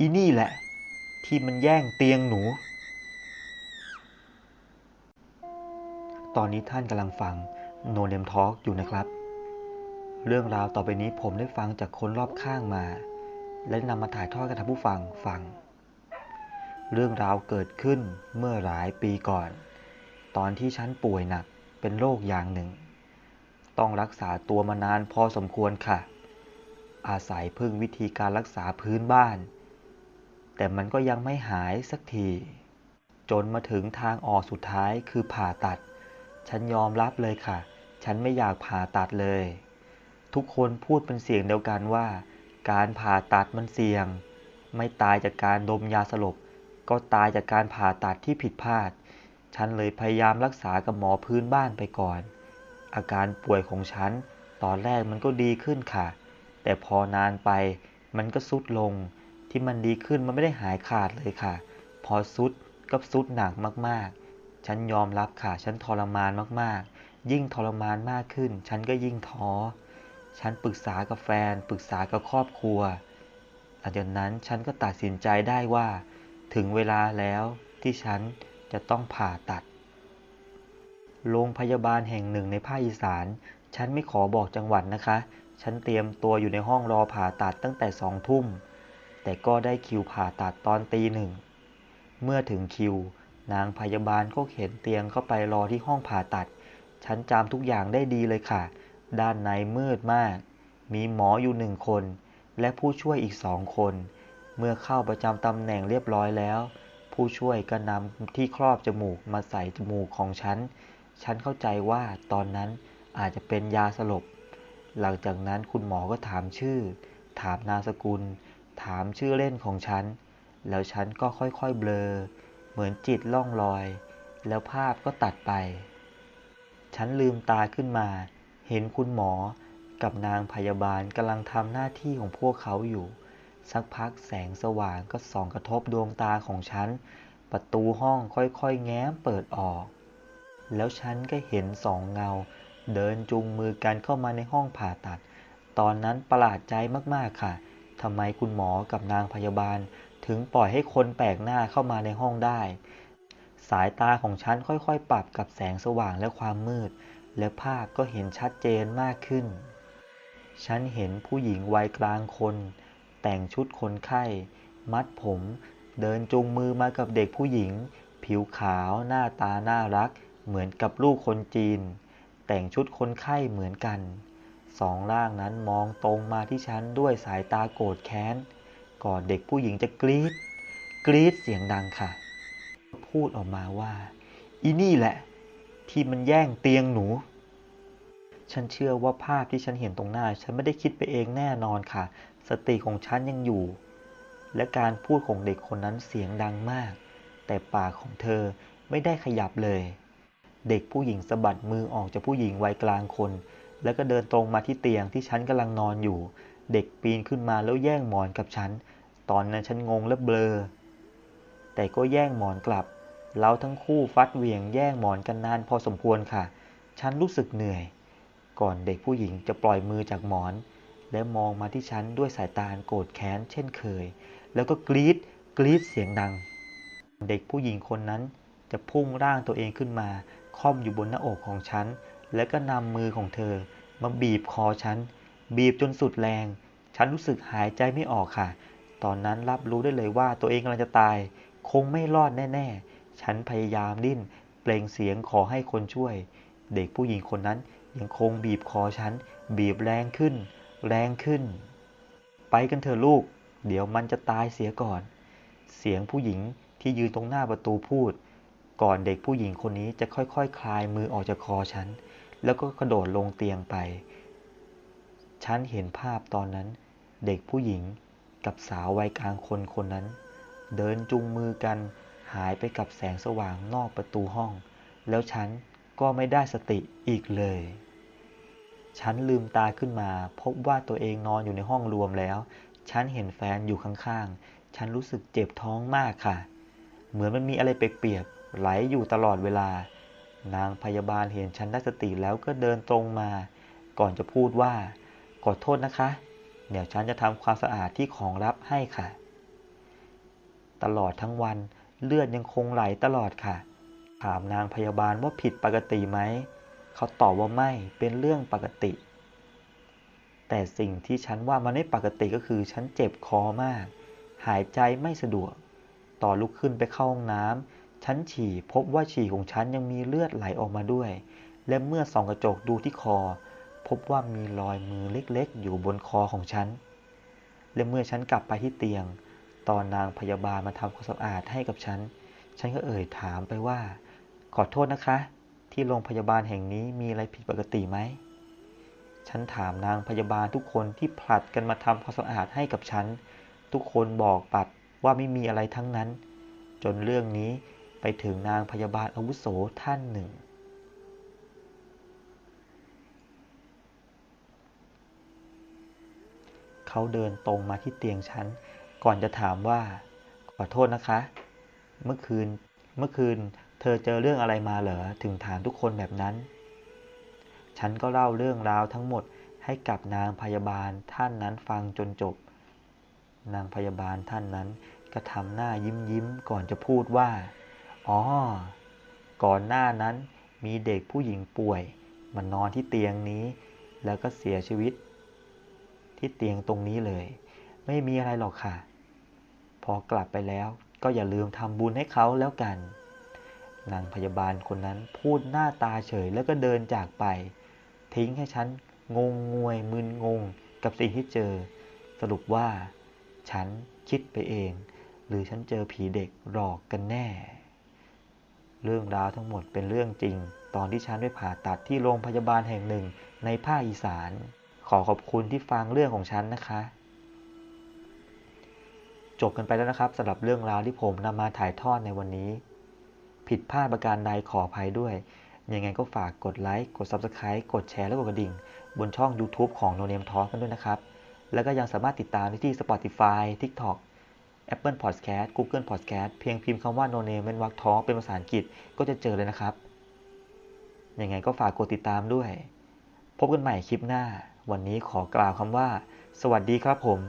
อีนี่แหละ ที่มันแย่งเตียงหนู ตอนนี้ท่านกำลังฟังโนเ m มทอ l k อยู่นะครับ เรื่องราวต่อไปนี้ผมได้ฟังจากคนรอบข้างมา และนำมาถ่ายทอดกับท่านผู้ฟังฟัง เรื่องราวเกิดขึ้นเมื่อหลายปีก่อน ตอนที่ฉันป่วยหนักเป็นโรคอย่างหนึ่ง ต้องรักษาตัวมานานพอสมควรค่ะ อาศัยพึ่งวิธีการรักษาพื้นบ้าน แต่มันก็ยังไม่หายสักที จนมาถึงทางออกสุดท้ายคือผ่าตัด ฉันยอมรับเลยค่ะ ฉันไม่อยากผ่าตัดเลย ทุกคนพูดเป็นเสียงเดียวกันว่า การผ่าตัดมันเสี่ยง ไม่ตายจากการดมยาสลบ ก็ตายจากการผ่าตัดที่ผิดพลาด ฉันเลยพยายามรักษากับหมอพื้นบ้านไปก่อน อาการป่วยของฉันตอนแรกมันก็ดีขึ้นค่ะ แต่พอนานไปมันก็สุดลง ที่มันดีขึ้นมันไม่ได้หายขาดเลยค่ะ พอสุดก็สุดหนักมากๆ ฉันยอมรับค่ะ ฉันทรมานมากๆ ยิ่งทรมานมากขึ้น ฉันก็ยิ่งท้อ ฉันปรึกษากับแฟน ปรึกษากับครอบครัวหลังจากนั้นฉันก็ตัดสินใจได้ว่า ถึงเวลาแล้วที่ฉันจะต้องผ่าตัด โรงพยาบาลแห่งหนึ่งในภาคอีสาน ฉันไม่ขอบอกจังหวัดนะคะ ฉันเตรียมตัวอยู่ในห้องรอผ่าตัดตั้งแต่สองทุ่ม แต่ก็ได้คิวผ่าตัดตอนตีหนึ่ง เมื่อถึงคิว นางพยาบาลก็เข็นเตียงเข้าไปรอที่ห้องผ่าตัด ฉันจำทุกอย่างได้ดีเลยค่ะ ด้านในมืดมาก มีหมออยู่หนึ่งคน และผู้ช่วยอีกสองคน เมื่อเข้าประจำตำแหน่งเรียบร้อยแล้ว ผู้ช่วยก็นำที่ครอบจมูกมาใส่จมูกของฉัน ฉันเข้าใจว่าตอนนั้นอาจจะเป็นยาสลบ หลังจากนั้นคุณหมอก็ถามชื่อ ถามนามสกุล ถามชื่อเล่นของฉัน แล้วฉันก็ค่อยๆเบลอ เหมือนจิตล่องลอย แล้วภาพก็ตัดไป ฉันลืมตาขึ้นมา เห็นคุณหมอกับนางพยาบาลกำลังทำหน้าที่ของพวกเขาอยู่ สักพักแสงสว่างก็ส่องกระทบดวงตาของฉัน ประตูห้องค่อยๆ แง้มเปิดออก แล้วฉันก็เห็นสองเงา เดินจูงมือกันเข้ามาในห้องผ่าตัด ตอนนั้นประหลาดใจมากๆค่ะ ทำไมคุณหมอกับนางพยาบาล ถึงปล่อยให้คนแปลกหน้าเข้ามาในห้องได้ สายตาของฉันค่อยๆ ปรับกับแสงสว่างและความมืด และภาพก็เห็นชัดเจนมากขึ้น ฉันเห็นผู้หญิงวัยกลางคน แต่งชุดคนไข้ มัดผม เดินจูงมือมากับเด็กผู้หญิง ผิวขาวหน้าตาน่ารัก เหมือนกับลูกคนจีน แต่งชุดคนไข้เหมือนกัน สองร่างนั้นมองตรงมาที่ฉันด้วยสายตาโกรธแค้น ก่อนเด็กผู้หญิงจะกรีดกรีดเสียงดังค่ะ พูดออกมาว่า อีนี่แหละ ที่มันแย่งเตียงหนู ฉันเชื่อว่าภาพที่ฉันเห็นตรงหน้า ฉันไม่ได้คิดไปเองแน่นอนค่ะ สติของฉันยังอยู่ และการพูดของเด็กคนนั้นเสียงดังมาก แต่ปากของเธอไม่ได้ขยับเลย เด็กผู้หญิงสะบัดมือออกจากผู้หญิงวัยกลางคน แล้วก็เดินตรงมาที่เตียงที่ฉันกำลังนอนอยู่ เด็กปีนขึ้นมาแล้วแย่งหมอนกับฉัน ตอนนั้นฉันงงและเบลอ แต่ก็แย่งหมอนกลับ เราทั้งคู่ฟัดเหวี่ยงแย่งหมอนกันนานพอสมควรค่ะ ฉันรู้สึกเหนื่อย ก่อนเด็กผู้หญิงจะปล่อยมือจากหมอน และมองมาที่ฉันด้วยสายตาโกรธแค้นเช่นเคย แล้วก็กรีดกรีดเสียงดัง เด็กผู้หญิงคนนั้นจะพุ่งร่างตัวเองขึ้นมาค่อมอยู่บนหน้าอกของฉัน แล้วก็นำมือของเธอ มาบีบคอฉัน บีบจนสุดแรง ฉันรู้สึกหายใจไม่ออกค่ะ ตอนนั้นรับรู้ได้เลยว่าตัวเองกำลังจะตาย คงไม่รอดแน่ๆ ฉันพยายามดิ้น เปล่งเสียงขอให้คนช่วย เด็กผู้หญิงคนนั้นยังคงบีบคอฉัน บีบแรงขึ้น แรงขึ้น ไปกันเถอะลูก เดี๋ยวมันจะตายเสียก่อน เสียงผู้หญิงที่ยืนตรงหน้าประตูพูด ก่อนเด็กผู้หญิงคนนี้จะค่อยๆคคลายมือออกจากคอฉัน แล้วก็กระโดดลงเตียงไป ฉันเห็นภาพตอนนั้น เด็กผู้หญิงกับสาววัยกลางคนคนนั้น เดินจูงมือกันหายไปกับแสงสว่างนอกประตูห้อง แล้วฉันก็ไม่ได้สติอีกเลย ฉันลืมตาขึ้นมา พบว่าตัวเองนอนอยู่ในห้องรวมแล้ว ฉันเห็นแฟนอยู่ข้างๆ ฉันรู้สึกเจ็บท้องมากค่ะ เหมือนมันมีอะไรเปียกๆไหลอยู่ตลอดเวลา นางพยาบาลเห็นฉันได้สติแล้วก็เดินตรงมา ก่อนจะพูดว่า ขอโทษนะคะ เดี๋ยวฉันจะทำความสะอาดที่ของรับให้ค่ะ ตลอดทั้งวันเลือดยังคงไหลตลอดค่ะ ถามนางพยาบาลว่าผิดปกติไหม เขาตอบว่าไม่เป็นเรื่องปกติ แต่สิ่งที่ฉันว่ามันไม่ปกติก็คือฉันเจ็บคอมาก หายใจไม่สะดวก ต่อลุกขึ้นไปเข้าห้องน้ำ ฉันฉี่พบว่าฉี่ของฉันยังมีเลือดไหลออกมาด้วย และเมื่อส่องกระจกดูที่คอ พบว่ามีรอยมือเล็กๆ อยู่บนคอของฉัน และเมื่อฉันกลับไปที่เตียง ตอนนางพยาบาลมาทำความสะอาดให้กับฉัน ฉันก็เอ่ยถามไปว่า ขอโทษนะคะ ที่โรงพยาบาลแห่งนี้มีอะไรผิดปกติไหม ฉันถามนางพยาบาลทุกคนที่ผลัดกันมาทำความสะอาดให้กับฉัน ทุกคนบอกปัดว่าไม่มีอะไรทั้งนั้น จนเรื่องนี้ ถึงนางพยาบาลอาวุโสท่านหนึ่ง เขาเดินตรงมาที่เตียงฉัน ก่อนจะถามว่า ขอโทษนะคะ เมื่อคืน เมื่อคืน เธอเจอเรื่องอะไรมาเหรอ ถึงถามทุกคนแบบนั้น ฉันก็เล่าเรื่องราวทั้งหมดให้กับนางพยาบาลท่านนั้นฟังจนจบ นางพยาบาลท่านนั้นก็ทำหน้ายิ้มยิ้มก่อนจะพูดว่า อ๋อ ก่อนหน้านั้นมีเด็กผู้หญิงป่วย มานอนที่เตียงนี้ แล้วก็เสียชีวิต ที่เตียงตรงนี้เลย ไม่มีอะไรหรอกค่ะ พอกลับไปแล้วก็อย่าลืมทำบุญให้เขาแล้วกัน นางพยาบาลคนนั้นพูดหน้าตาเฉยแล้วก็เดินจากไป ทิ้งให้ฉันงงงวยมึนงงกับสิ่งที่เจอ สรุปว่า ฉันคิดไปเอง หรือฉันเจอผีเด็กหลอกกันแน่ เรื่องราวทั้งหมดเป็นเรื่องจริง ตอนที่ฉันไปผ่าตัดที่โรงพยาบาลแห่งหนึ่งในภาคอีสาน ขอขอบคุณที่ฟังเรื่องของฉันนะคะ จบกันไปแล้วนะครับสำหรับเรื่องราวที่ผมนำมาถ่ายทอดในวันนี้ ผิดพลาดประการใดขออภัยด้วย ยังไงก็ฝากกดไลค์กด Subscribe กดแชร์และกดกระดิ่ง บนช่อง YouTube ของ No Name Talk กันด้วยนะครับ แล้วก็ยังสามารถติดตามได้ที่ Spotify TikTok Apple Podcast Google Podcast เพียงพิมพ์คำว่า No Name เป็นวักท้อเป็นภาษาอังกฤษก็จะเจอเลยนะครับ ยังไงก็ฝากกดติดตามด้วย พบกันใหม่คลิปหน้า วันนี้ขอกล่าวคำว่า สวัสดีครับผม